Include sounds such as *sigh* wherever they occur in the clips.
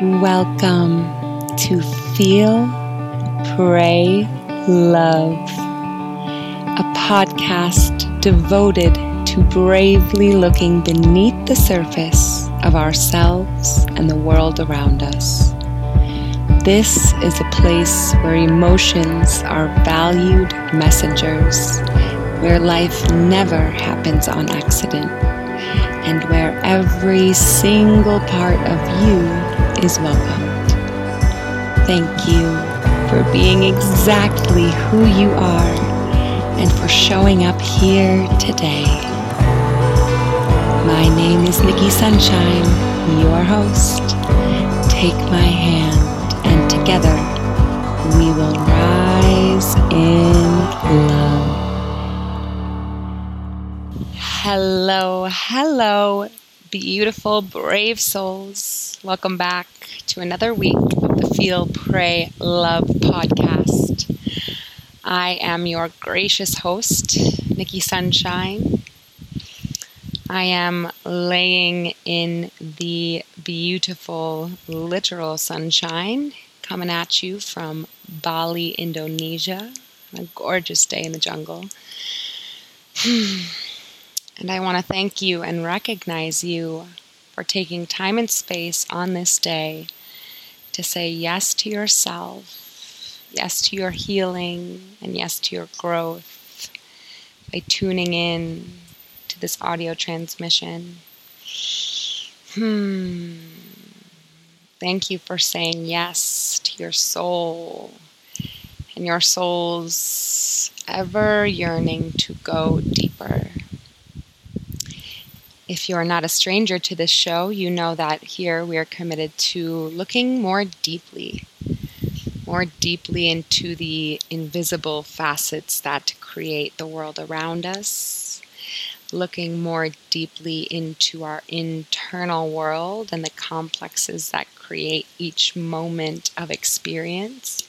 Welcome to Feel, Pray, Love, a podcast devoted to bravely looking beneath the surface of ourselves and the world around us. This is a place where emotions are valued messengers, where life never happens on accident, and where every single part of you is welcomed. Thank you for being exactly who you are and for showing up here today. My name is Nikki Sunshine, your host. Take my hand, and together we will rise in love. Hello, hello, beautiful, brave souls. Welcome back to another week of the Feel, Pray, Love podcast. I am your gracious host, Nikki Sunshine. I am laying in the beautiful, literal sunshine coming at you from Bali, Indonesia. A gorgeous day in the jungle. *sighs* Hmm. And I want to thank you and recognize you for taking time and space on this day to say yes to yourself, yes to your healing, and yes to your growth by tuning in to this audio transmission. Hmm. Thank you for saying yes to your soul and your soul's ever yearning to go deeper. If you are not a stranger to this show, you know that here we are committed to looking more deeply, more deeply into the invisible facets that create the world around us, looking more deeply into our internal world and the complexes that create each moment of experience.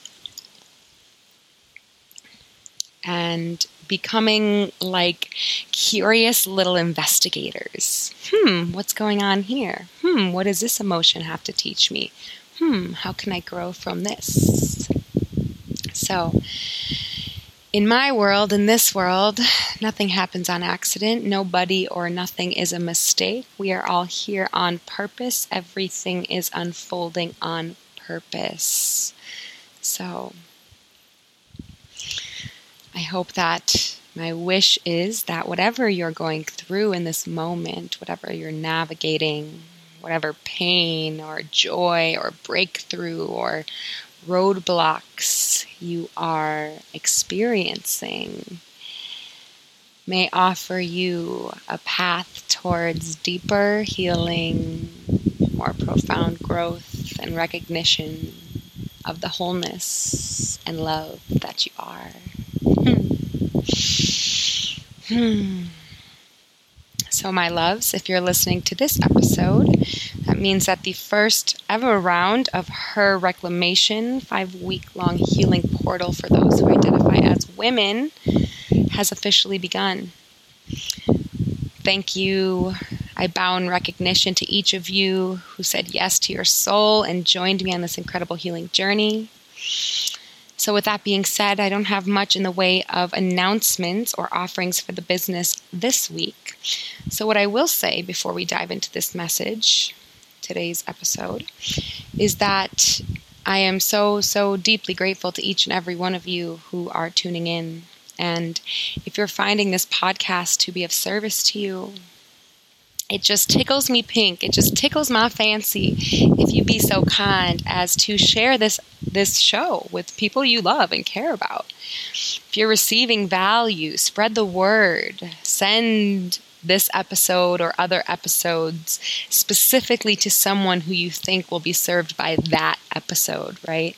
And becoming like curious little investigators. Hmm, what's going on here? Hmm, what does this emotion have to teach me? Hmm, how can I grow from this? So, in my world, in this world, nothing happens on accident. Nobody or nothing is a mistake. We are all here on purpose. Everything is unfolding on purpose. So, I hope that my wish is that whatever you're going through in this moment, whatever you're navigating, whatever pain or joy or breakthrough or roadblocks you are experiencing, may offer you a path towards deeper healing, more profound growth, and recognition of the wholeness and love that you are. Hmm. So, my loves, if you're listening to this episode, that means that the first ever round of her reclamation, five week long healing portal for those who identify as women, has officially begun. Thank you. I bow in recognition to each of you who said yes to your soul and joined me on this incredible healing journey. So, with that being said, I don't have much in the way of announcements or offerings for the business this week. So, what I will say before we dive into this message, today's episode, is that I am so, so deeply grateful to each and every one of you who are tuning in. And if you're finding this podcast to be of service to you, it just tickles me pink. It just tickles my fancy if you be so kind as to share this this show with people you love and care about. If you're receiving value, spread the word. Send this episode or other episodes specifically to someone who you think will be served by that episode, right?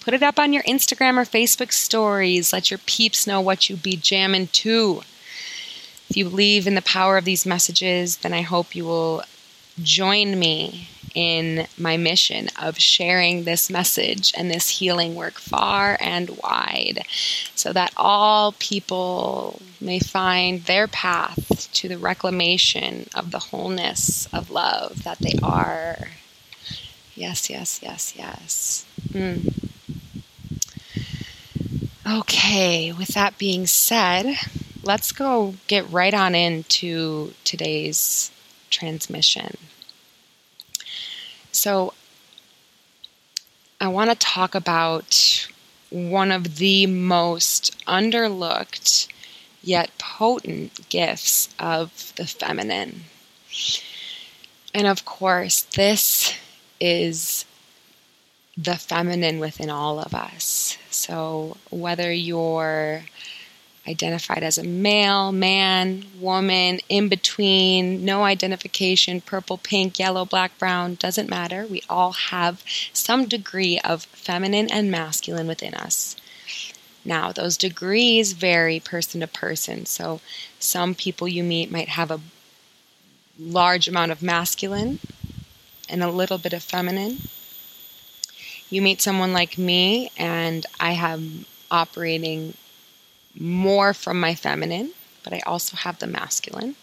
Put it up on your Instagram or Facebook stories. Let your peeps know what you be jamming to. If you believe in the power of these messages, then I hope you will join me in my mission of sharing this message and this healing work far and wide so that all people may find their path to the reclamation of the wholeness of love that they are. Yes, yes, yes, yes. Mm. Okay, with that being said, let's go get right on into today's transmission. So, I want to talk about one of the most underlooked yet potent gifts of the feminine. And of course, this is the feminine within all of us. So, whether you're identified as a male, man, woman, in between, no identification, purple, pink, yellow, black, brown, doesn't matter. We all have some degree of feminine and masculine within us. Now, those degrees vary person to person. So, some people you meet might have a large amount of masculine and a little bit of feminine. You meet someone like me, and I have operating more from my feminine, but I also have the masculine.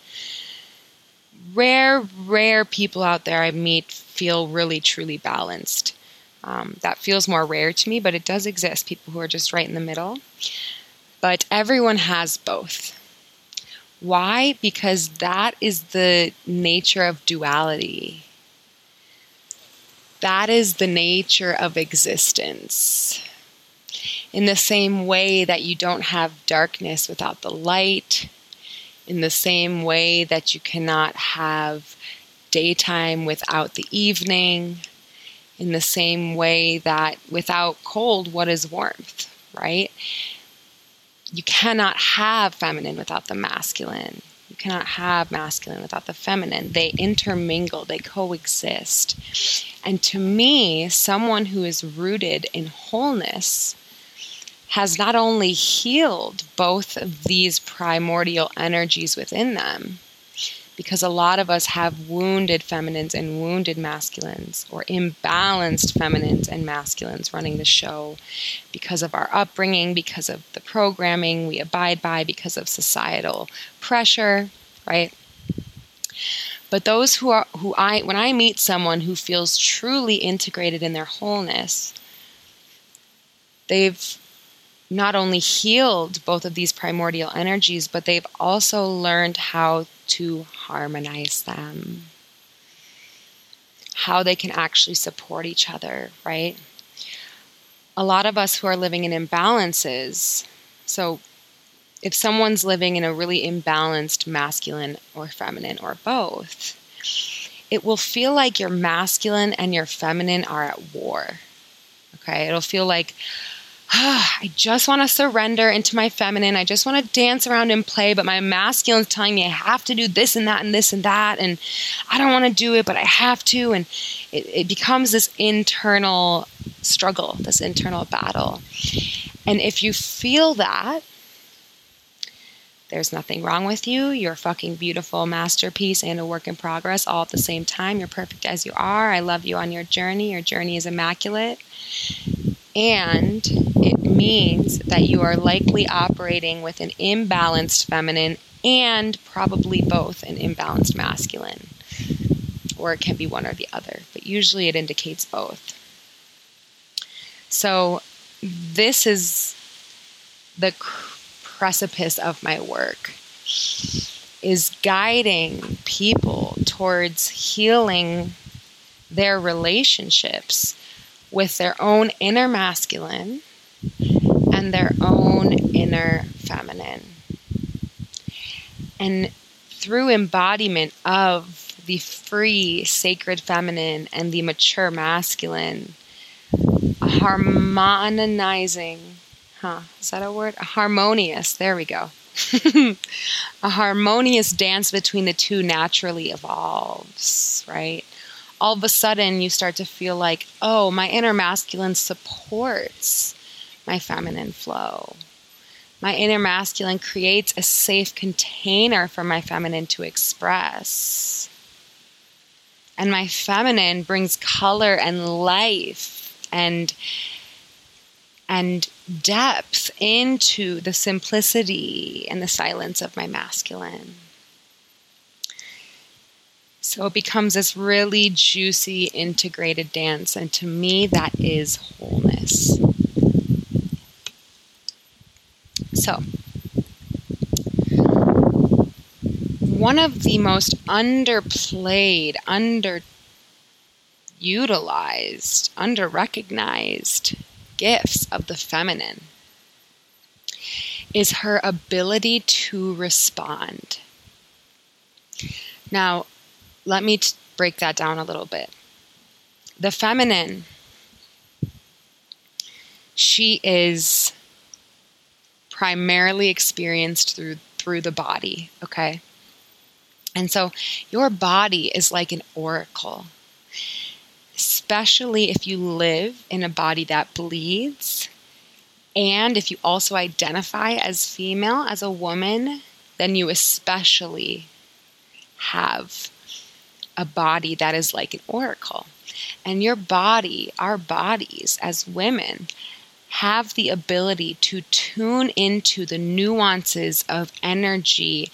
Rare, rare people out there I meet feel really, truly balanced. Um, that feels more rare to me, but it does exist people who are just right in the middle. But everyone has both. Why? Because that is the nature of duality. That is the nature of existence. In the same way that you don't have darkness without the light, in the same way that you cannot have daytime without the evening, in the same way that without cold, what is warmth, right? You cannot have feminine without the masculine. You cannot have masculine without the feminine. They intermingle, they coexist. And to me, someone who is rooted in wholeness has not only healed both of these primordial energies within them, because a lot of us have wounded feminines and wounded masculines, or imbalanced feminines and masculines running the show because of our upbringing, because of the programming we abide by, because of societal pressure, right? But those who are who I when I meet someone who feels truly integrated in their wholeness, they've not only healed both of these primordial energies, but they've also learned how to harmonize them, how they can actually support each other, right? A lot of us who are living in imbalances, so if someone's living in a really imbalanced masculine or feminine or both, it will feel like your masculine and your feminine are at war. Okay, it'll feel like, Ah, I just want to surrender into my feminine. I just want to dance around and play, but my masculine is telling me I have to do this and that and this and that. And I don't want to do it, but I have to. And it, it becomes this internal struggle, this internal battle. And if you feel that, there's nothing wrong with you. You're a fucking beautiful masterpiece and a work in progress all at the same time. You're perfect as you are. I love you on your journey. Your journey is immaculate. And it means that you are likely operating with an imbalanced feminine and probably both an imbalanced masculine. Or it can be one or the other, but usually it indicates both. So, this is the precipice of my work is guiding people towards healing their relationships with their own inner masculine and their own inner feminine. And through embodiment of the free, sacred feminine and the mature masculine, harmonizing, huh, is that a word? Harmonious, there we go. *laughs* a harmonious dance between the two naturally evolves, right? All of a sudden you start to feel like, oh, my inner masculine supports my feminine flow. My inner masculine creates a safe container for my feminine to express. And my feminine brings color and life and and depth into the simplicity and the silence of my masculine. So it becomes this really juicy, integrated dance. And to me, that is wholeness. So, one of the most underplayed, underutilized, underrecognized gifts of the feminine is her ability to respond. Now, let me t- break that down a little bit. The feminine, she is primarily experienced through through the body, okay? And so your body is like an oracle. Especially if you live in a body that bleeds and if you also identify as female, as a woman, then you especially have a body that is like an oracle. And your body, our bodies as women, have the ability to tune into the nuances of energy,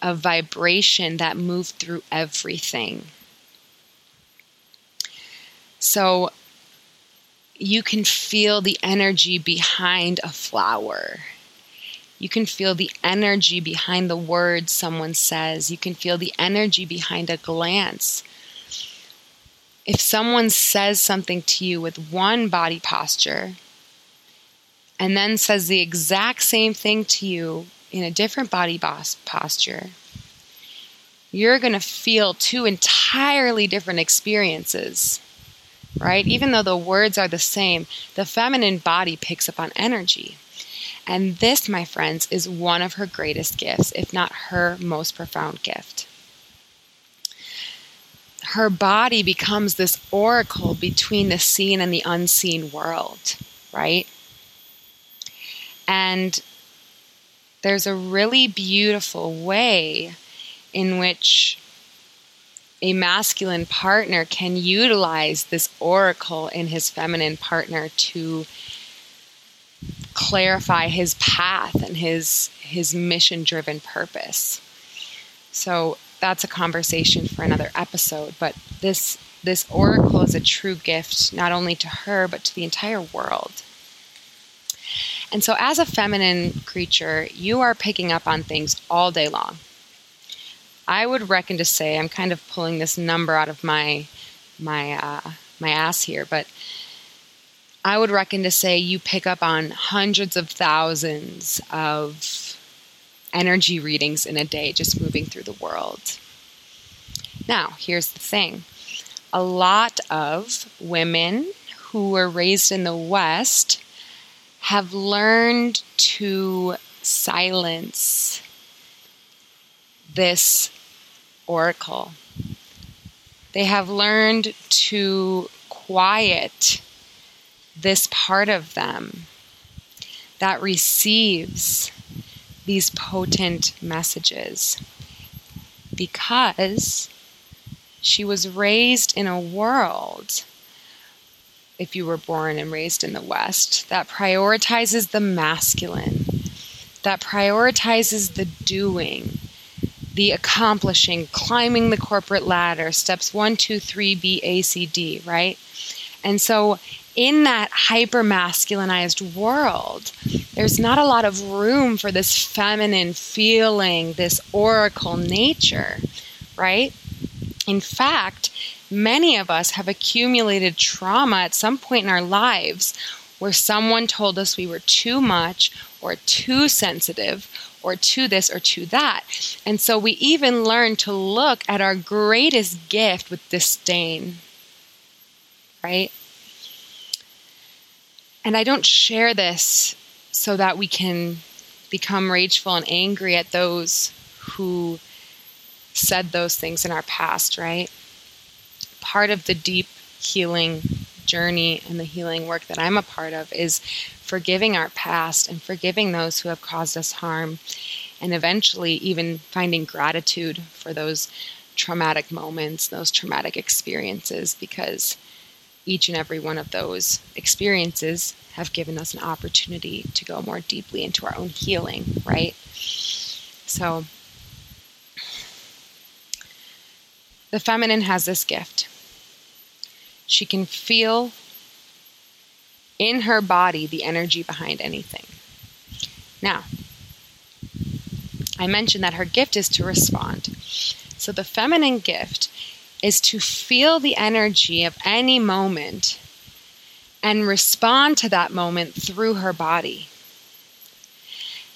of vibration that move through everything. So you can feel the energy behind a flower you can feel the energy behind the words someone says. You can feel the energy behind a glance. If someone says something to you with one body posture and then says the exact same thing to you in a different body posture, you're going to feel two entirely different experiences, right? Even though the words are the same, the feminine body picks up on energy. And this, my friends, is one of her greatest gifts, if not her most profound gift. Her body becomes this oracle between the seen and the unseen world, right? And there's a really beautiful way in which a masculine partner can utilize this oracle in his feminine partner to clarify his path and his his mission driven purpose. So that's a conversation for another episode, but this this oracle is a true gift not only to her but to the entire world. And so as a feminine creature, you are picking up on things all day long. I would reckon to say I'm kind of pulling this number out of my my uh, my ass here, but I would reckon to say you pick up on hundreds of thousands of energy readings in a day just moving through the world. Now, here's the thing a lot of women who were raised in the West have learned to silence this oracle. They have learned to quiet this part of them that receives these potent messages because she was raised in a world, if you were born and raised in the West, that prioritizes the masculine, that prioritizes the doing, the accomplishing, climbing the corporate ladder, steps one, two, three, B, A, C, D, right? And so in that hyper masculinized world, there's not a lot of room for this feminine feeling, this oracle nature, right? In fact, many of us have accumulated trauma at some point in our lives where someone told us we were too much or too sensitive or to this or to that. And so we even learn to look at our greatest gift with disdain, right? And I don't share this so that we can become rageful and angry at those who said those things in our past, right? Part of the deep healing journey and the healing work that I'm a part of is forgiving our past and forgiving those who have caused us harm, and eventually even finding gratitude for those traumatic moments, those traumatic experiences, because each and every one of those experiences have given us an opportunity to go more deeply into our own healing, right? So, the feminine has this gift. She can feel in her body the energy behind anything. Now, I mentioned that her gift is to respond. So the feminine gift is to feel the energy of any moment and respond to that moment through her body.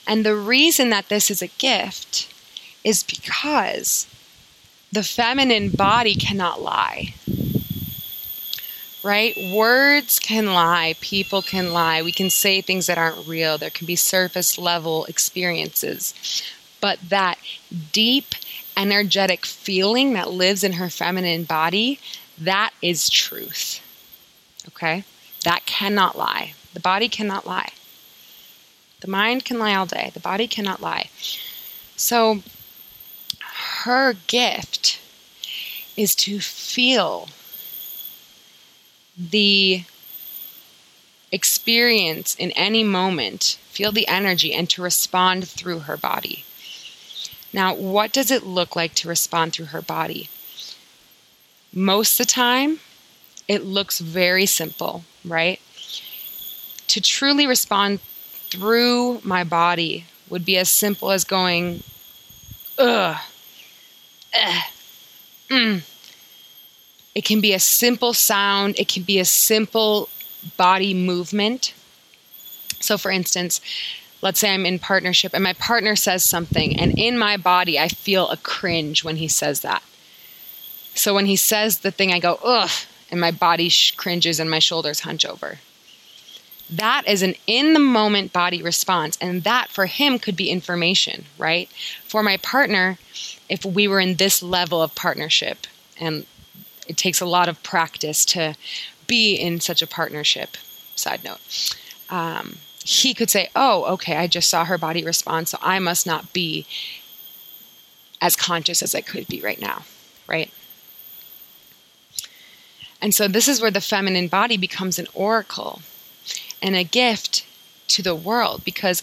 And the reason that this is a gift is because the feminine body cannot lie. Right? Words can lie, people can lie, we can say things that aren't real, there can be surface level experiences. But that deep, energetic feeling that lives in her feminine body, that is truth. Okay? That cannot lie. The body cannot lie. The mind can lie all day, the body cannot lie. So, her gift is to feel the experience in any moment, feel the energy, and to respond through her body. Now, what does it look like to respond through her body? Most of the time, it looks very simple, right? To truly respond through my body would be as simple as going, ugh, eh, mm. It can be a simple sound, it can be a simple body movement. So, for instance, let's say I'm in partnership and my partner says something, and in my body, I feel a cringe when he says that. So, when he says the thing, I go, ugh, and my body sh- cringes and my shoulders hunch over. That is an in the moment body response. And that for him could be information, right? For my partner, if we were in this level of partnership, and it takes a lot of practice to be in such a partnership, side note. Um, he could say, Oh, okay, I just saw her body respond, so I must not be as conscious as I could be right now, right? And so this is where the feminine body becomes an oracle and a gift to the world because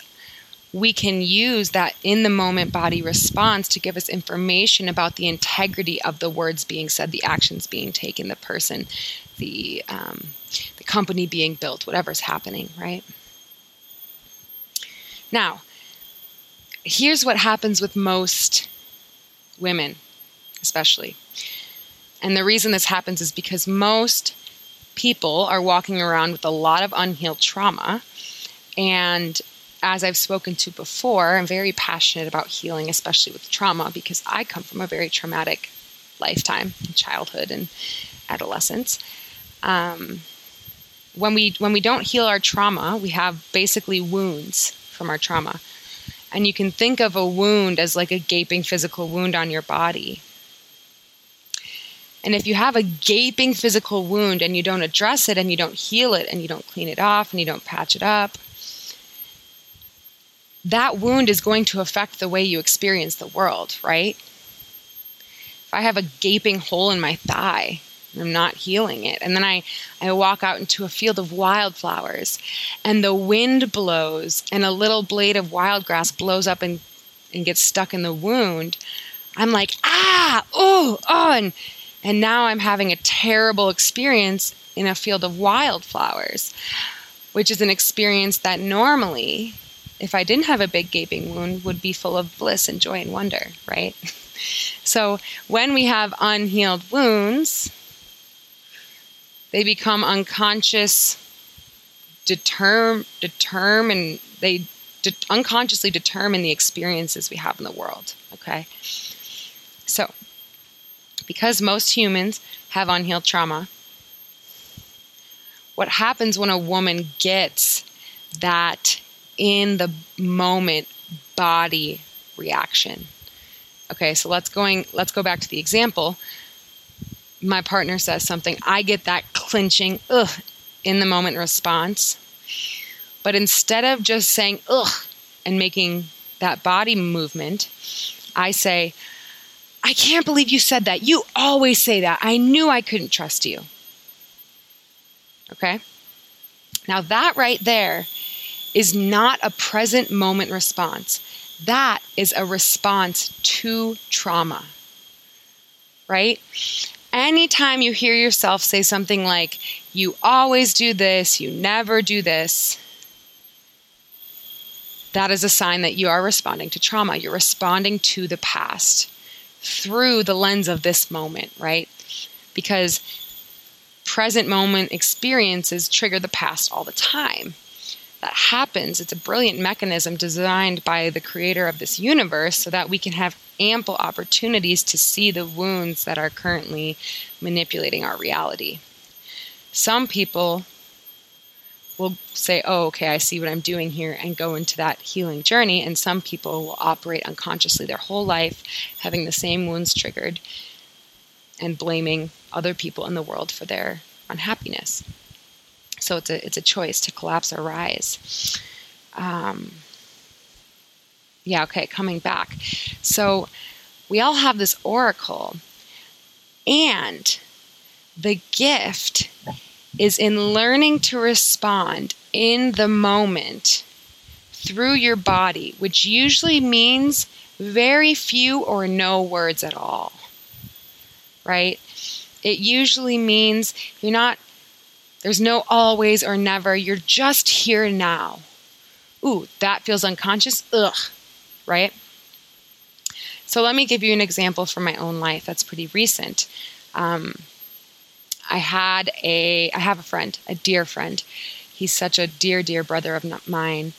we can use that in the moment body response to give us information about the integrity of the words being said, the actions being taken, the person, the um, the company being built, whatever's happening, right? Now, here's what happens with most women, especially. And the reason this happens is because most people are walking around with a lot of unhealed trauma. And as I've spoken to before, I'm very passionate about healing, especially with trauma, because I come from a very traumatic lifetime, childhood and adolescence. Um, when we when we don't heal our trauma, we have basically wounds from our trauma. And you can think of a wound as like a gaping physical wound on your body. And if you have a gaping physical wound and you don't address it and you don't heal it and you don't clean it off and you don't patch it up, that wound is going to affect the way you experience the world, right? If I have a gaping hole in my thigh, I'm not healing it. And then I, I walk out into a field of wildflowers and the wind blows and a little blade of wildgrass blows up and, and gets stuck in the wound. I'm like, ah, oh, oh, and and now I'm having a terrible experience in a field of wildflowers, which is an experience that normally, if I didn't have a big gaping wound, would be full of bliss and joy and wonder, right? *laughs* So when we have unhealed wounds, they become unconscious, determ, determine, they de- unconsciously determine the experiences we have in the world. Okay. So because most humans have unhealed trauma, what happens when a woman gets that in the moment body reaction? Okay, so let's going let's go back to the example. My partner says something, I get that clinching ugh in the moment response. But instead of just saying ugh and making that body movement, I say, I can't believe you said that. You always say that. I knew I couldn't trust you. Okay? Now, that right there is not a present moment response. That is a response to trauma. right? Anytime you hear yourself say something like, you always do this, you never do this, that is a sign that you are responding to trauma. You're responding to the past through the lens of this moment, right? Because present moment experiences trigger the past all the time. That happens. It's a brilliant mechanism designed by the creator of this universe so that we can have ample opportunities to see the wounds that are currently manipulating our reality. Some people will say, Oh, okay, I see what I'm doing here, and go into that healing journey. And some people will operate unconsciously their whole life, having the same wounds triggered and blaming other people in the world for their unhappiness. So it's a it's a choice to collapse or rise. Um, yeah, okay, coming back. So we all have this oracle, and the gift is in learning to respond in the moment through your body, which usually means very few or no words at all. Right? It usually means you're not, there's no always or never, you're just here now. Ooh, that feels unconscious. Ugh. Right? So let me give you an example from my own life that's pretty recent. Um, I had a I have a friend, a dear friend. He's such a dear, dear brother of mine.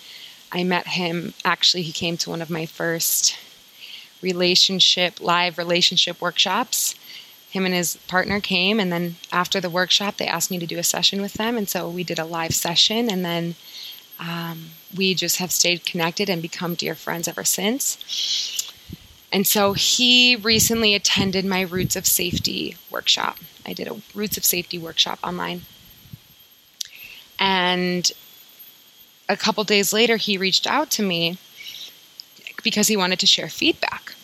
I met him actually. He came to one of my first relationship live relationship workshops. Him and his partner came, and then after the workshop, they asked me to do a session with them, and so we did a live session, and then um, we just have stayed connected and become dear friends ever since. And so he recently attended my Roots of Safety workshop. I did a Roots of Safety workshop online. And a couple days later, he reached out to me because he wanted to share feedback.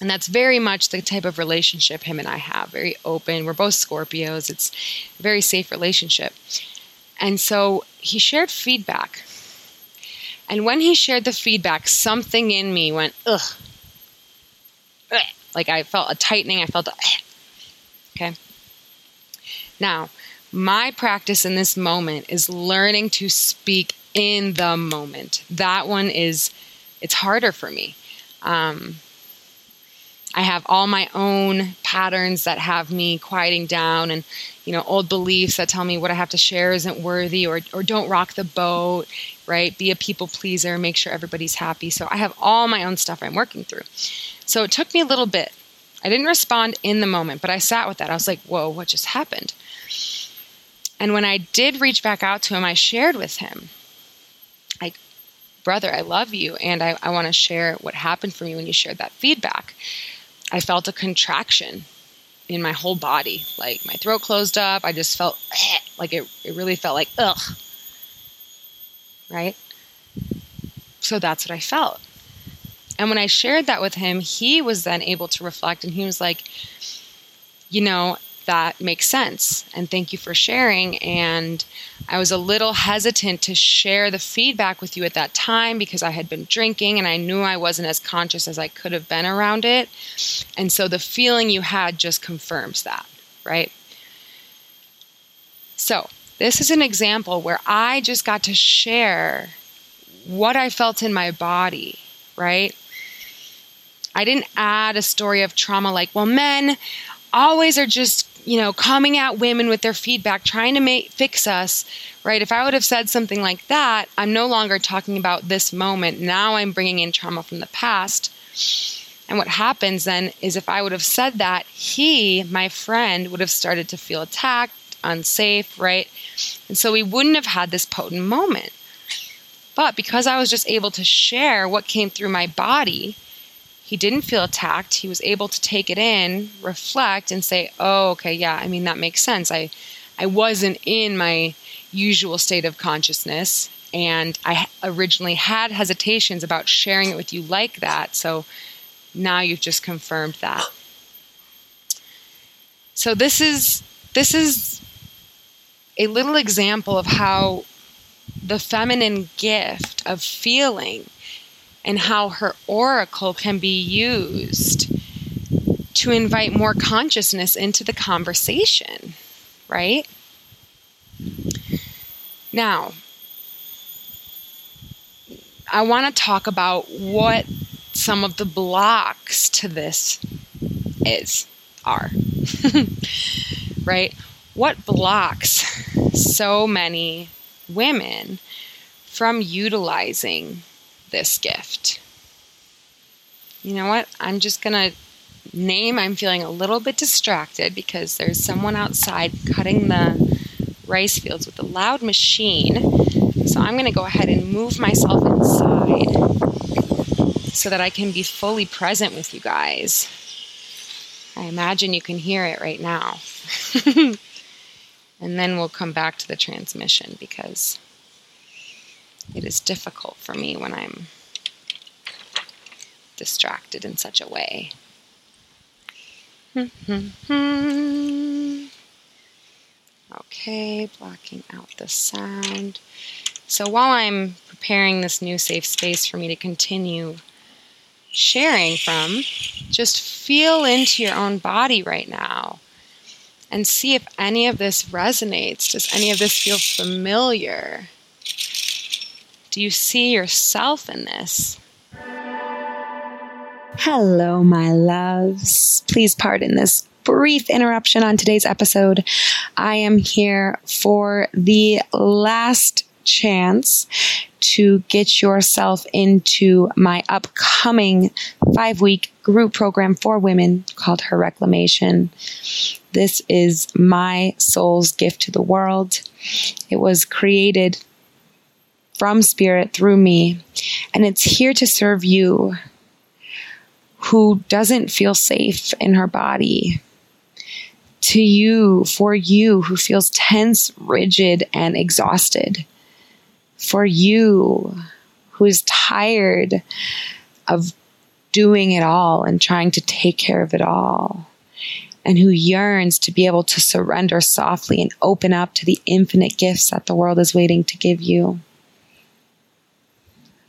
And that's very much the type of relationship him and I have very open. We're both Scorpios, it's a very safe relationship. And so he shared feedback. And when he shared the feedback, something in me went, ugh, like I felt a tightening. I felt a, *sighs* okay. Now, my practice in this moment is learning to speak in the moment. That one is, it's harder for me. Um, I have all my own patterns that have me quieting down and, you know, old beliefs that tell me what I have to share isn't worthy or, or don't rock the boat, right? Be a people pleaser, make sure everybody's happy. So I have all my own stuff I'm working through. So it took me a little bit. I didn't respond in the moment, but I sat with that. I was like, whoa, what just happened? And when I did reach back out to him, I shared with him, like, brother, I love you, and I, I want to share what happened for me when you shared that feedback. I felt a contraction in my whole body. Like my throat closed up. I just felt *clears throat* like it, it really felt like, ugh. Right? So that's what I felt. And when I shared that with him, he was then able to reflect and he was like, you know, that makes sense. And thank you for sharing. And I was a little hesitant to share the feedback with you at that time because I had been drinking and I knew I wasn't as conscious as I could have been around it. And so the feeling you had just confirms that, right? So, this is an example where I just got to share what I felt in my body, right? I didn't add a story of trauma like, well, men always are just, you know, coming at women with their feedback, trying to make fix us, right? If I would have said something like that, I'm no longer talking about this moment. Now I'm bringing in trauma from the past. And what happens then is if I would have said that, he, my friend, would have started to feel attacked, unsafe, right? And so we wouldn't have had this potent moment. But because I was just able to share what came through my body, he didn't feel attacked. He was able to take it in, reflect, and say, "Oh, okay, yeah. I mean, that makes sense. I, I wasn't in my usual state of consciousness, and I originally had hesitations about sharing it with you like that. So now you've just confirmed that. So this is this is a little example of how the feminine gift of feeling and how her oracle can be used to invite more consciousness into the conversation, right? Now, I want to talk about what some of the blocks to this is are. *laughs* right? What blocks so many women from utilizing this gift? You know what? I'm just going to name I'm feeling a little bit distracted because there's someone outside cutting the rice fields with a loud machine. So I'm going to go ahead and move myself inside so that I can be fully present with you guys. I imagine you can hear it right now. *laughs* and then we'll come back to the transmission because it is difficult for me when I'm distracted in such a way. *laughs* okay, blocking out the sound. So while I'm preparing this new safe space for me to continue sharing from, just feel into your own body right now and see if any of this resonates. Does any of this feel familiar? Do you see yourself in this? Hello, my loves. Please pardon this brief interruption on today's episode. I am here for the last chance to get yourself into my upcoming five week group program for women called Her Reclamation. This is my soul's gift to the world. It was created from spirit through me, and it's here to serve you who doesn't feel safe in her body. To you, for you who feels tense, rigid, and exhausted for you who is tired of doing it all and trying to take care of it all, and who yearns to be able to surrender softly and open up to the infinite gifts that the world is waiting to give you.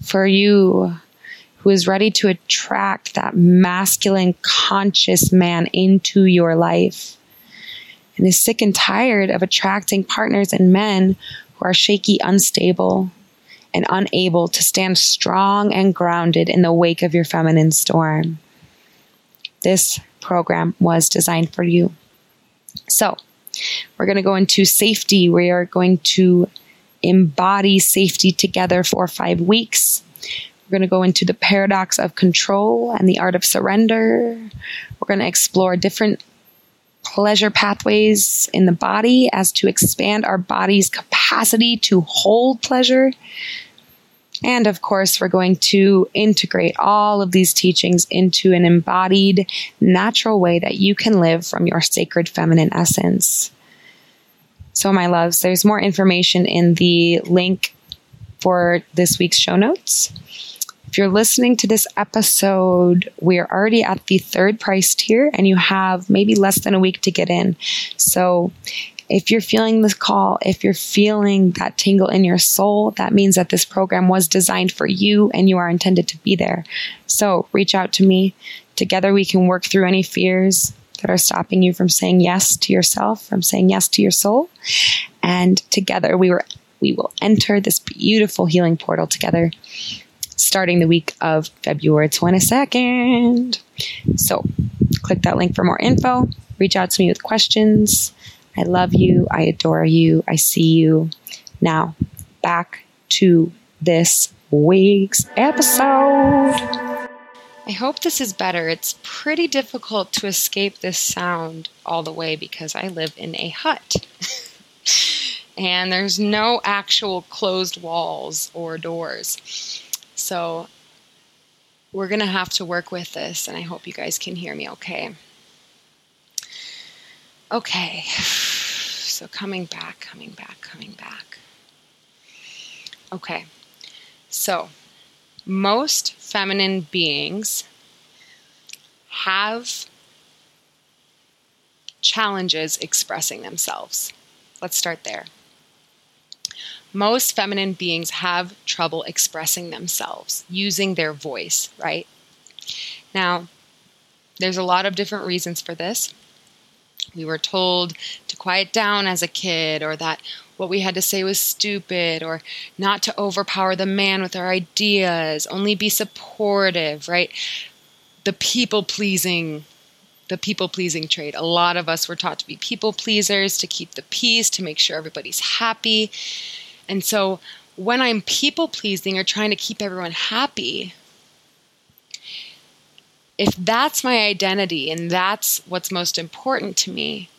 For you who is ready to attract that masculine, conscious man into your life and is sick and tired of attracting partners and men who are shaky, unstable, and unable to stand strong and grounded in the wake of your feminine storm. This program was designed for you. So, we're going to go into safety. We are going to embody safety together for five weeks. We're going to go into the paradox of control and the art of surrender. We're going to explore different pleasure pathways in the body as to expand our body's capacity to hold pleasure. And of course, we're going to integrate all of these teachings into an embodied, natural way that you can live from your sacred feminine essence. So, my loves, there's more information in the link for this week's show notes. If you're listening to this episode, we are already at the third price tier and you have maybe less than a week to get in. So if you're feeling this call, if you're feeling that tingle in your soul, that means that this program was designed for you and you are intended to be there. So reach out to me. Together we can work through any fears that are stopping you from saying yes to yourself, from saying yes to your soul. And together we were we will enter this beautiful healing portal together starting the week of February 22nd. So click that link for more info. Reach out to me with questions. I love you. I adore you. I see you. Now, back to this week's episode. I hope this is better. It's pretty difficult to escape this sound all the way because I live in a hut. *laughs* and there's no actual closed walls or doors. So we're going to have to work with this, and I hope you guys can hear me okay. Okay, *sighs* so coming back, coming back, coming back. Okay, so most feminine beings have challenges expressing themselves. Let's start there most feminine beings have trouble expressing themselves, using their voice, right? Now, there's a lot of different reasons for this. We were told to quiet down as a kid, or that what we had to say was stupid, or not to overpower the man with our ideas, only be supportive, right? The people pleasing the people pleasing trait. A lot of us were taught to be people pleasers, to keep the peace, to make sure everybody's happy. And so when I'm people pleasing or trying to keep everyone happy, if that's my identity and that's what's most important to me,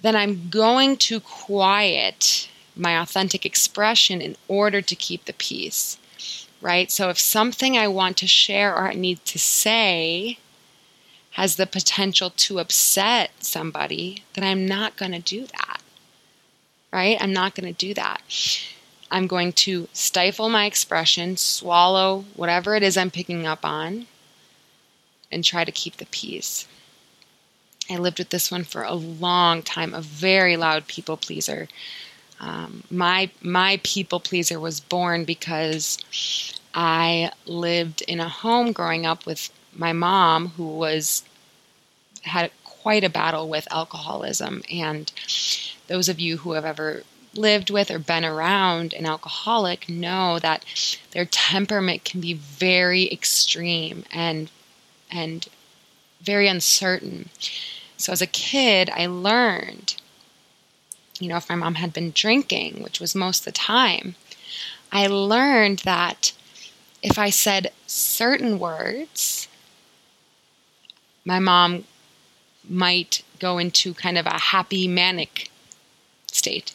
then I'm going to quiet my authentic expression in order to keep the peace. Right? So if something I want to share or I need to say has the potential to upset somebody, then I'm not going to do that. Right? I'm not going to do that. I'm going to stifle my expression, swallow whatever it is I'm picking up on, and try to keep the peace. I lived with this one for a long time, a very loud people pleaser. Um, my my people pleaser was born because I lived in a home growing up with my mom who was had quite a battle with alcoholism and those of you who have ever lived with or been around an alcoholic know that their temperament can be very extreme and and very uncertain. So as a kid, I learned, you know, if my mom had been drinking, which was most of the time, I learned that if I said certain words, my mom might go into kind of a happy manic state.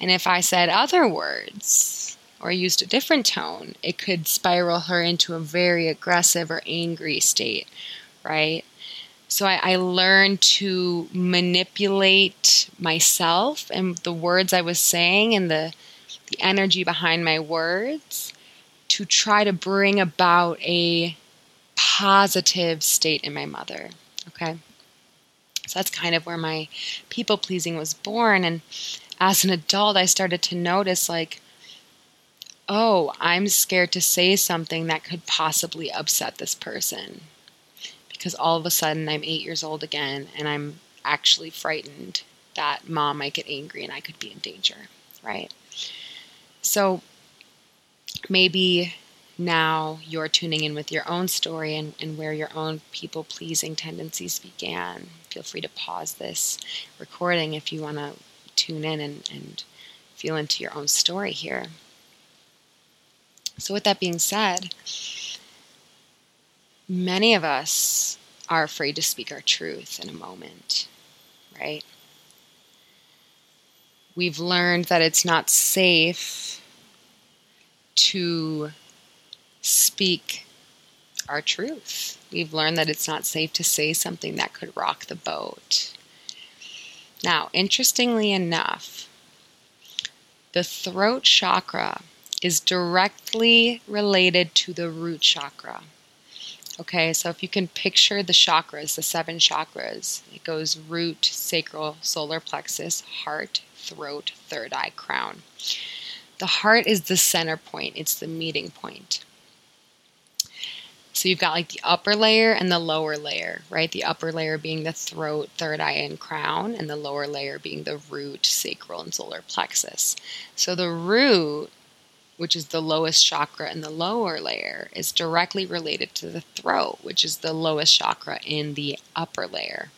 And if I said other words or used a different tone, it could spiral her into a very aggressive or angry state, right? So I, I, learned to manipulate myself and the words I was saying and the the energy behind my words to try to bring about a positive state in my mother. Okay. So that's kind of where my people pleasing was born. And as an adult, I started to notice like, oh, I'm scared to say something that could possibly upset this person. Because all of a sudden I'm eight years old again and I'm actually frightened that mom might get angry and I could be in danger, right? So maybe now you're tuning in with your own story and, and where your own people pleasing tendencies began. Feel free to pause this recording if you want to tune in and, and feel into your own story here. So, with that being said, many of us are afraid to speak our truth in a moment, right? We've learned that it's not safe to speak our truth. We've learned that it's not safe to say something that could rock the boat. Now, interestingly enough, the throat chakra is directly related to the root chakra. Okay, so if you can picture the chakras, the seven chakras, it goes root, sacral, solar plexus, heart, throat, third eye, crown. The heart is the center point, it's the meeting point. So you've got like the upper layer and the lower layer, right? The upper layer being the throat, third eye, and crown, and the lower layer being the root, sacral, and solar plexus. So the root, which is the lowest chakra in the lower layer, is directly related to the throat, which is the lowest chakra in the upper layer.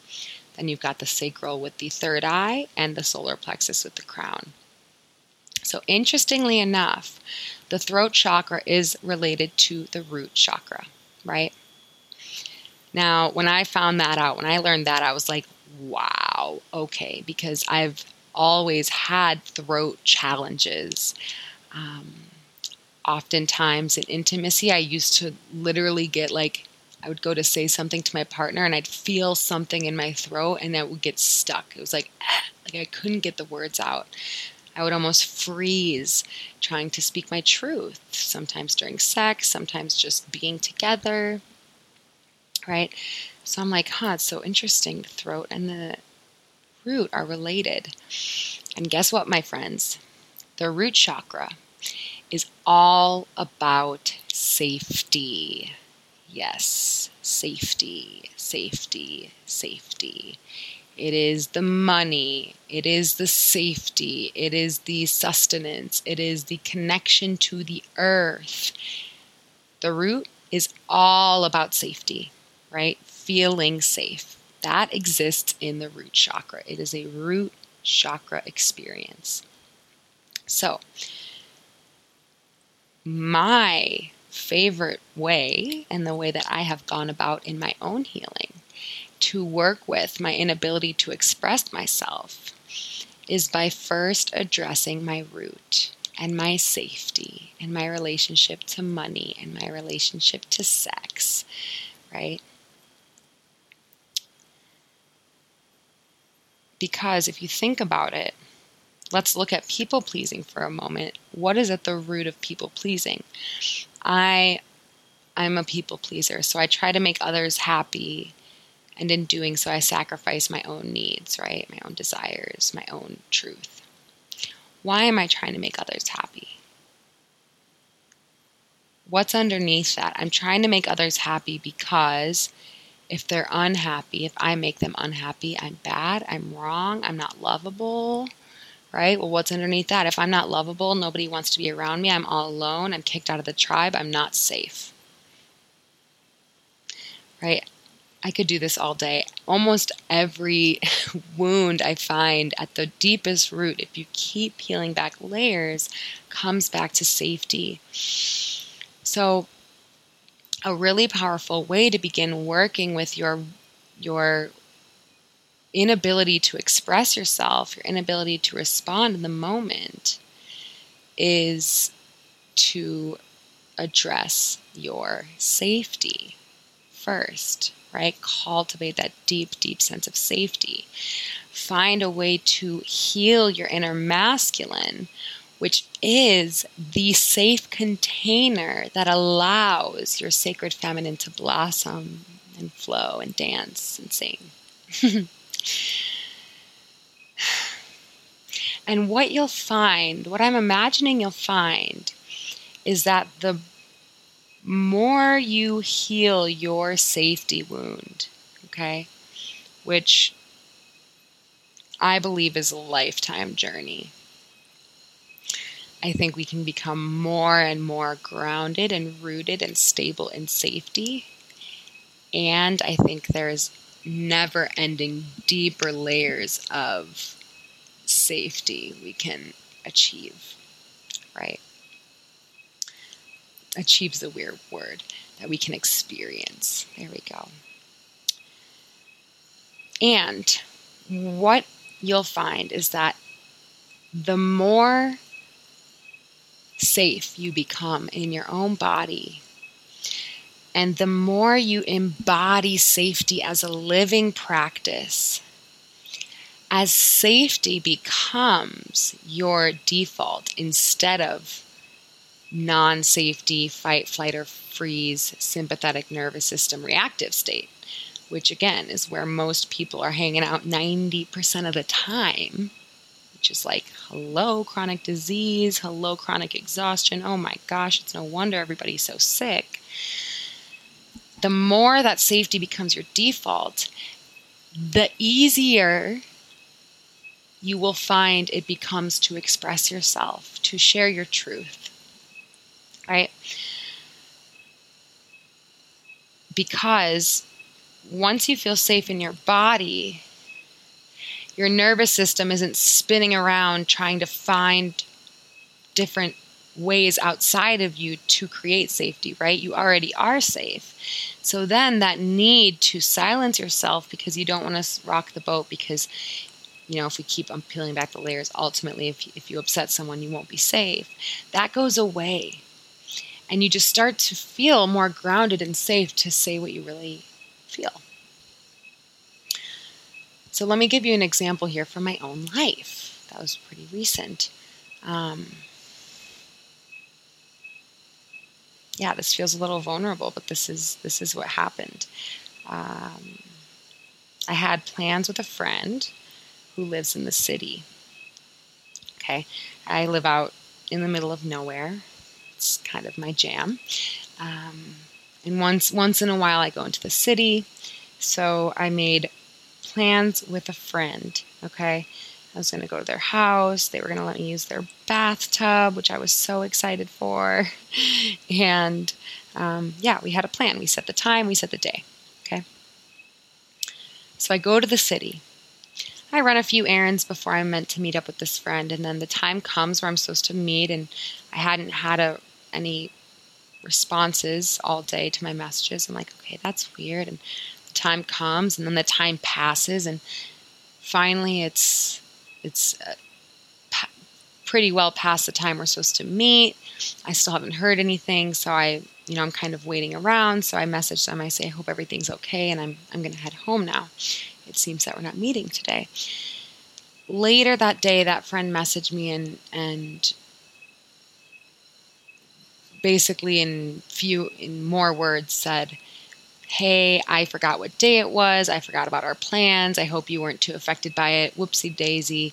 Then you've got the sacral with the third eye and the solar plexus with the crown. So, interestingly enough, the throat chakra is related to the root chakra right? Now, when I found that out, when I learned that, I was like, wow, okay, because I've always had throat challenges. Um, oftentimes in intimacy, I used to literally get like, I would go to say something to my partner and I'd feel something in my throat and it would get stuck. It was like, *clears throat* like I couldn't get the words out. I would almost freeze trying to speak my truth, sometimes during sex, sometimes just being together, right? So I'm like, huh, it's so interesting. The throat and the root are related. And guess what, my friends? The root chakra is all about safety. Yes, safety, safety, safety. It is the money. It is the safety. It is the sustenance. It is the connection to the earth. The root is all about safety, right? Feeling safe. That exists in the root chakra. It is a root chakra experience. So, my favorite way and the way that I have gone about in my own healing to work with my inability to express myself is by first addressing my root and my safety and my relationship to money and my relationship to sex, right? Because if you think about it, let's look at people pleasing for a moment. What is at the root of people pleasing? I I'm a people pleaser, so I try to make others happy. And in doing so, I sacrifice my own needs, right? My own desires, my own truth. Why am I trying to make others happy? What's underneath that? I'm trying to make others happy because if they're unhappy, if I make them unhappy, I'm bad, I'm wrong, I'm not lovable, right? Well, what's underneath that? If I'm not lovable, nobody wants to be around me, I'm all alone, I'm kicked out of the tribe, I'm not safe. Right? I could do this all day. Almost every *laughs* wound I find at the deepest root, if you keep peeling back layers, comes back to safety. So, a really powerful way to begin working with your your inability to express yourself, your inability to respond in the moment, is to address your safety first, right? Cultivate that deep, deep sense of safety. Find a way to heal your inner masculine, which is the safe container that allows your sacred feminine to blossom and flow and dance and sing. *laughs* *sighs* And what you'll find, what I'm imagining you'll find, is that the more you heal your safety wound, okay, which I believe is a lifetime journey. I think we can become more and more grounded and rooted and stable in safety. And I think there's never ending deeper layers of safety we can achieve, right? Achieves a weird word that we can experience. There we go. And what you'll find is that the more safe you become in your own body, and the more you embody safety as a living practice, as safety becomes your default instead of non safety, fight, flight, or freeze, sympathetic nervous system reactive state, which again is where most people are hanging out 90% of the time, which is like, hello, chronic disease, hello, chronic exhaustion. Oh my gosh, it's no wonder everybody's so sick. The more that safety becomes your default, the easier you will find it becomes to express yourself, to share your truth. Right? Because once you feel safe in your body, your nervous system isn't spinning around trying to find different ways outside of you to create safety, right? You already are safe. So then that need to silence yourself because you don't want to rock the boat because you know, if we keep peeling back the layers, ultimately, if, if you upset someone, you won't be safe. That goes away. And you just start to feel more grounded and safe to say what you really feel. So, let me give you an example here from my own life. That was pretty recent. Um, yeah, this feels a little vulnerable, but this is this is what happened. Um, I had plans with a friend who lives in the city. Okay, I live out in the middle of nowhere. It's kind of my jam. Um, And once once in a while I go into the city. So I made plans with a friend, okay? I was going to go to their house. They were going to let me use their bathtub, which I was so excited for. *laughs* And um, yeah, we had a plan. We set the time, we set the day. Okay. So I go to the city. I run a few errands before I'm meant to meet up with this friend, and then the time comes where I'm supposed to meet, and I hadn't had a, any responses all day to my messages. I'm like, okay, that's weird. And the time comes, and then the time passes, and finally, it's it's uh, pretty well past the time we're supposed to meet. I still haven't heard anything, so I, you know, I'm kind of waiting around. So I message them. I say, I hope everything's okay, and I'm I'm going to head home now. It seems that we're not meeting today. Later that day, that friend messaged me and and basically in few in more words said hey, I forgot what day it was. I forgot about our plans. I hope you weren't too affected by it. Whoopsie daisy.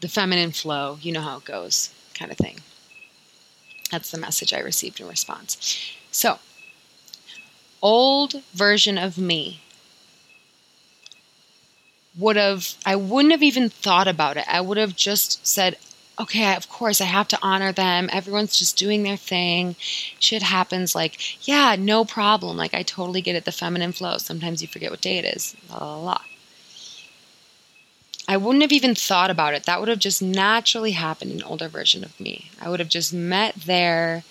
The feminine flow, you know how it goes, kind of thing. That's the message I received in response. So, old version of me would have, I wouldn't have even thought about it. I would have just said, okay, of course, I have to honor them. Everyone's just doing their thing. Shit happens. Like, yeah, no problem. Like, I totally get it. The feminine flow. Sometimes you forget what day it is. La la la. I wouldn't have even thought about it. That would have just naturally happened in an older version of me. I would have just met their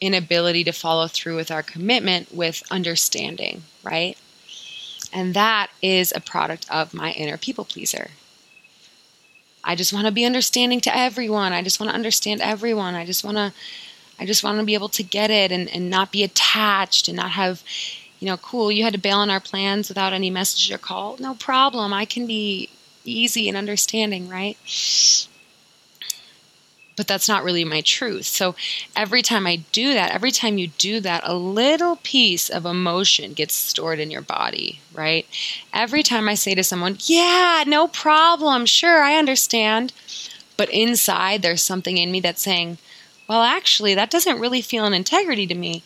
inability to follow through with our commitment with understanding, right? And that is a product of my inner people pleaser. I just want to be understanding to everyone. I just want to understand everyone. I just want to I just want to be able to get it and, and not be attached and not have, you know, cool, you had to bail on our plans without any message or call. No problem. I can be easy and understanding, right? But that's not really my truth. So every time I do that, every time you do that, a little piece of emotion gets stored in your body, right? Every time I say to someone, Yeah, no problem, sure, I understand. But inside, there's something in me that's saying, Well, actually, that doesn't really feel an integrity to me.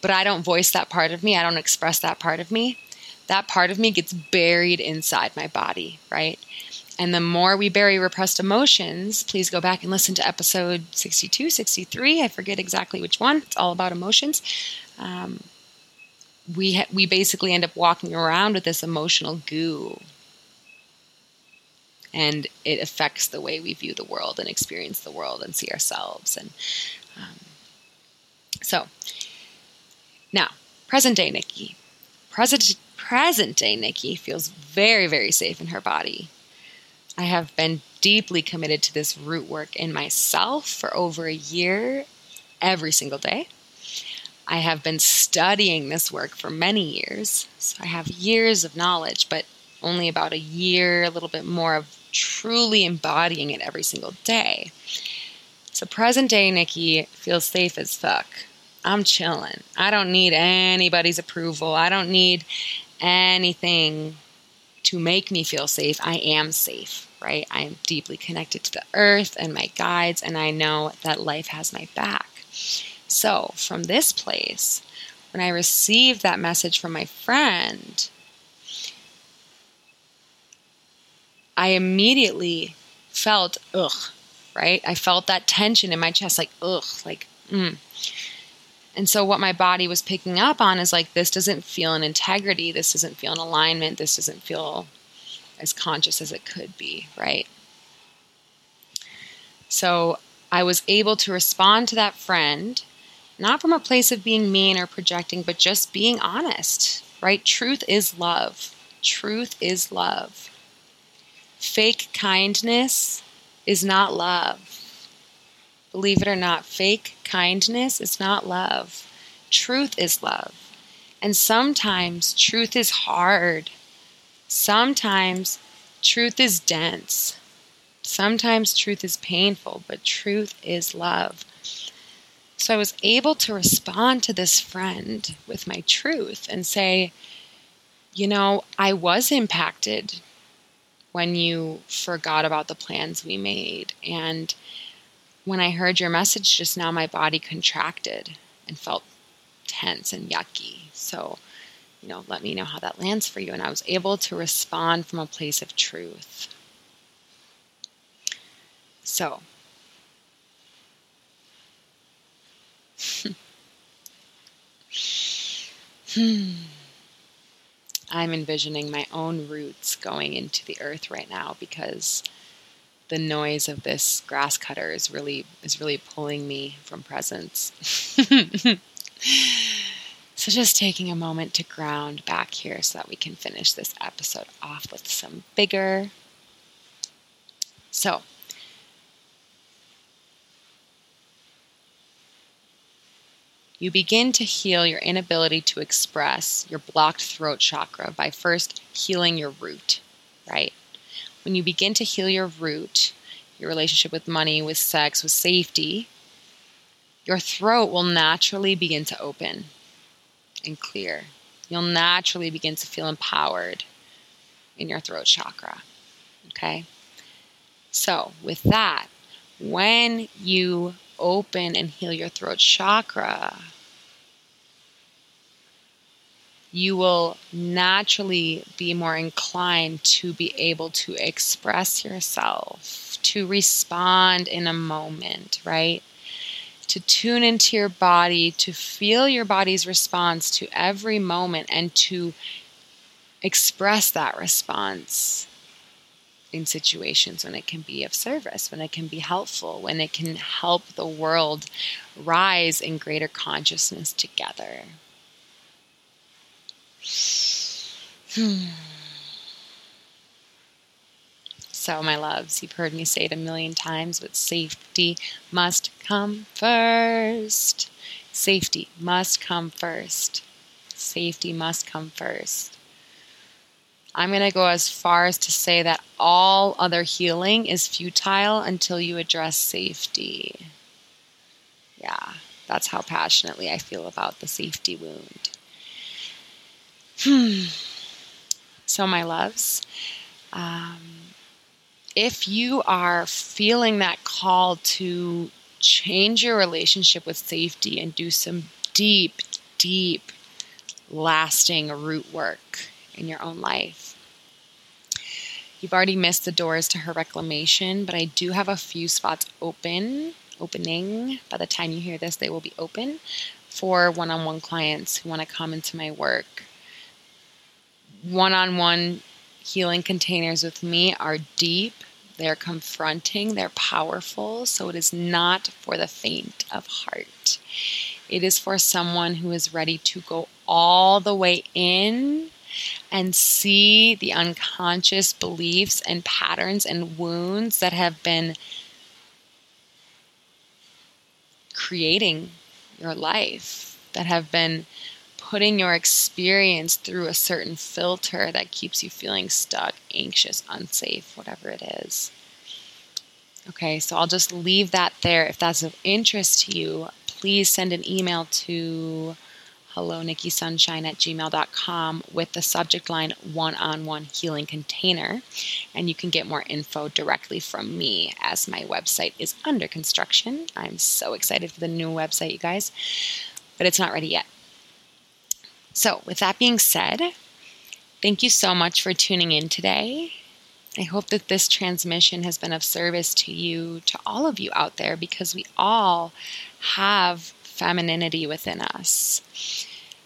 But I don't voice that part of me, I don't express that part of me. That part of me gets buried inside my body, right? And the more we bury repressed emotions, please go back and listen to episode 62, 63. I forget exactly which one. It's all about emotions. Um, we, ha- we basically end up walking around with this emotional goo. And it affects the way we view the world and experience the world and see ourselves. And um, so, now, present day Nikki. Present, present day Nikki feels very, very safe in her body I have been deeply committed to this root work in myself for over a year, every single day. I have been studying this work for many years. So I have years of knowledge, but only about a year, a little bit more of truly embodying it every single day. So present day Nikki feels safe as fuck. I'm chilling. I don't need anybody's approval. I don't need anything to make me feel safe. I am safe right? I am deeply connected to the earth and my guides, and I know that life has my back. So, from this place, when I received that message from my friend, I immediately felt, ugh, right? I felt that tension in my chest, like, ugh, like, mm. And so, what my body was picking up on is like, this doesn't feel in integrity. This doesn't feel in alignment. This doesn't feel as conscious as it could be, right? So I was able to respond to that friend, not from a place of being mean or projecting, but just being honest, right? Truth is love. Truth is love. Fake kindness is not love. Believe it or not, fake kindness is not love. Truth is love. And sometimes truth is hard. Sometimes truth is dense. Sometimes truth is painful, but truth is love. So I was able to respond to this friend with my truth and say, you know, I was impacted when you forgot about the plans we made. And when I heard your message just now, my body contracted. and felt tense and yucky. So, you know, let me know how that lands for you. And I was able to respond from a place of truth. So, hmm. I'm envisioning my own roots going into the earth right now because the noise of this grass cutter is really is really pulling me from presence. *laughs* so just taking a moment to ground back here so that we can finish this episode off with some bigger. So, You begin to heal your inability to express your blocked throat chakra by first healing your root, right? When you begin to heal your root, your relationship with money, with sex, with safety, your throat will naturally begin to open and clear. You'll naturally begin to feel empowered in your throat chakra. Okay? So, with that, when you open and heal your throat chakra, you will naturally be more inclined to be able to express yourself, to respond in a moment, right? To tune into your body, to feel your body's response to every moment, and to express that response in situations when it can be of service, when it can be helpful, when it can help the world rise in greater consciousness together. Hmm. So, my loves, you've heard me say it a million times, but safety must come first. Safety must come first. Safety must come first. I'm going to go as far as to say that all other healing is futile until you address safety. Yeah, that's how passionately I feel about the safety wound. Hmm. So, my loves, um, if you are feeling that call to change your relationship with safety and do some deep, deep, lasting root work in your own life. You've already missed the doors to her reclamation, but I do have a few spots open, opening. By the time you hear this, they will be open for one on one clients who want to come into my work. One on one healing containers with me are deep, they're confronting, they're powerful, so it is not for the faint of heart. It is for someone who is ready to go all the way in and see the unconscious beliefs and patterns and wounds that have been creating your life, that have been putting your experience through a certain filter that keeps you feeling stuck, anxious, unsafe, whatever it is. Okay, so I'll just leave that there. If that's of interest to you, please send an email to hello nikki sunshine at gmail.com with the subject line one-on-one healing container and you can get more info directly from me as my website is under construction i'm so excited for the new website you guys but it's not ready yet so with that being said thank you so much for tuning in today I hope that this transmission has been of service to you, to all of you out there, because we all have femininity within us.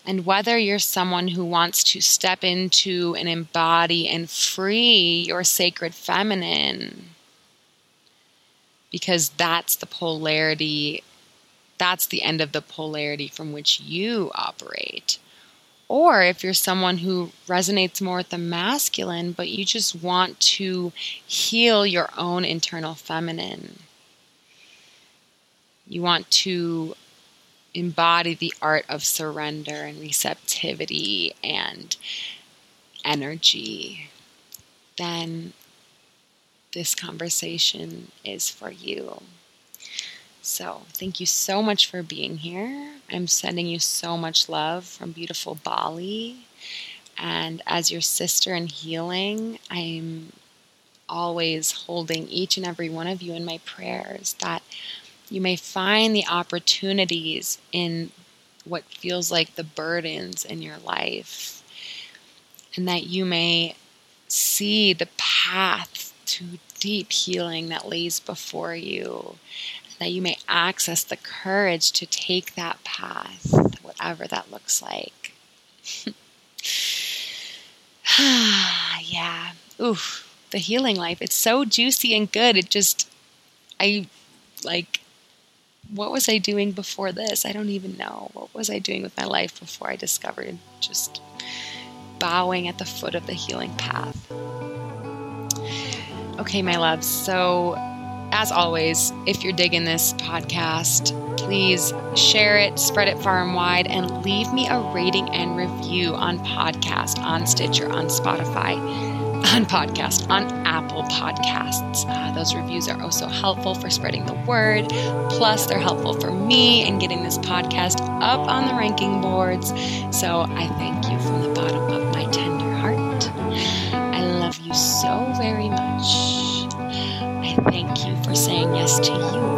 And whether you're someone who wants to step into and embody and free your sacred feminine, because that's the polarity, that's the end of the polarity from which you operate. Or if you're someone who resonates more with the masculine, but you just want to heal your own internal feminine. You want to embody the art of surrender and receptivity and energy, then this conversation is for you. So, thank you so much for being here. I'm sending you so much love from beautiful Bali. And as your sister in healing, I'm always holding each and every one of you in my prayers that you may find the opportunities in what feels like the burdens in your life, and that you may see the path to deep healing that lays before you, that you may access the courage to take that path, whatever that looks like. *sighs* yeah. Oof. The healing life. It's so juicy and good. It just, I like, what was I doing before this? I don't even know. What was I doing with my life before I discovered just bowing at the foot of the healing path? Okay, my loves. So, as always, if you're digging this podcast, please share it, spread it far and wide, and leave me a rating and review on podcast, on Stitcher, on Spotify, *laughs* on podcast, on Apple Podcasts. Uh, those reviews are also helpful for spreading the word. Plus, they're helpful for me in getting this podcast up on the ranking boards. So I thank you from the bottom of my tender heart. I love you so very much. For saying yes to you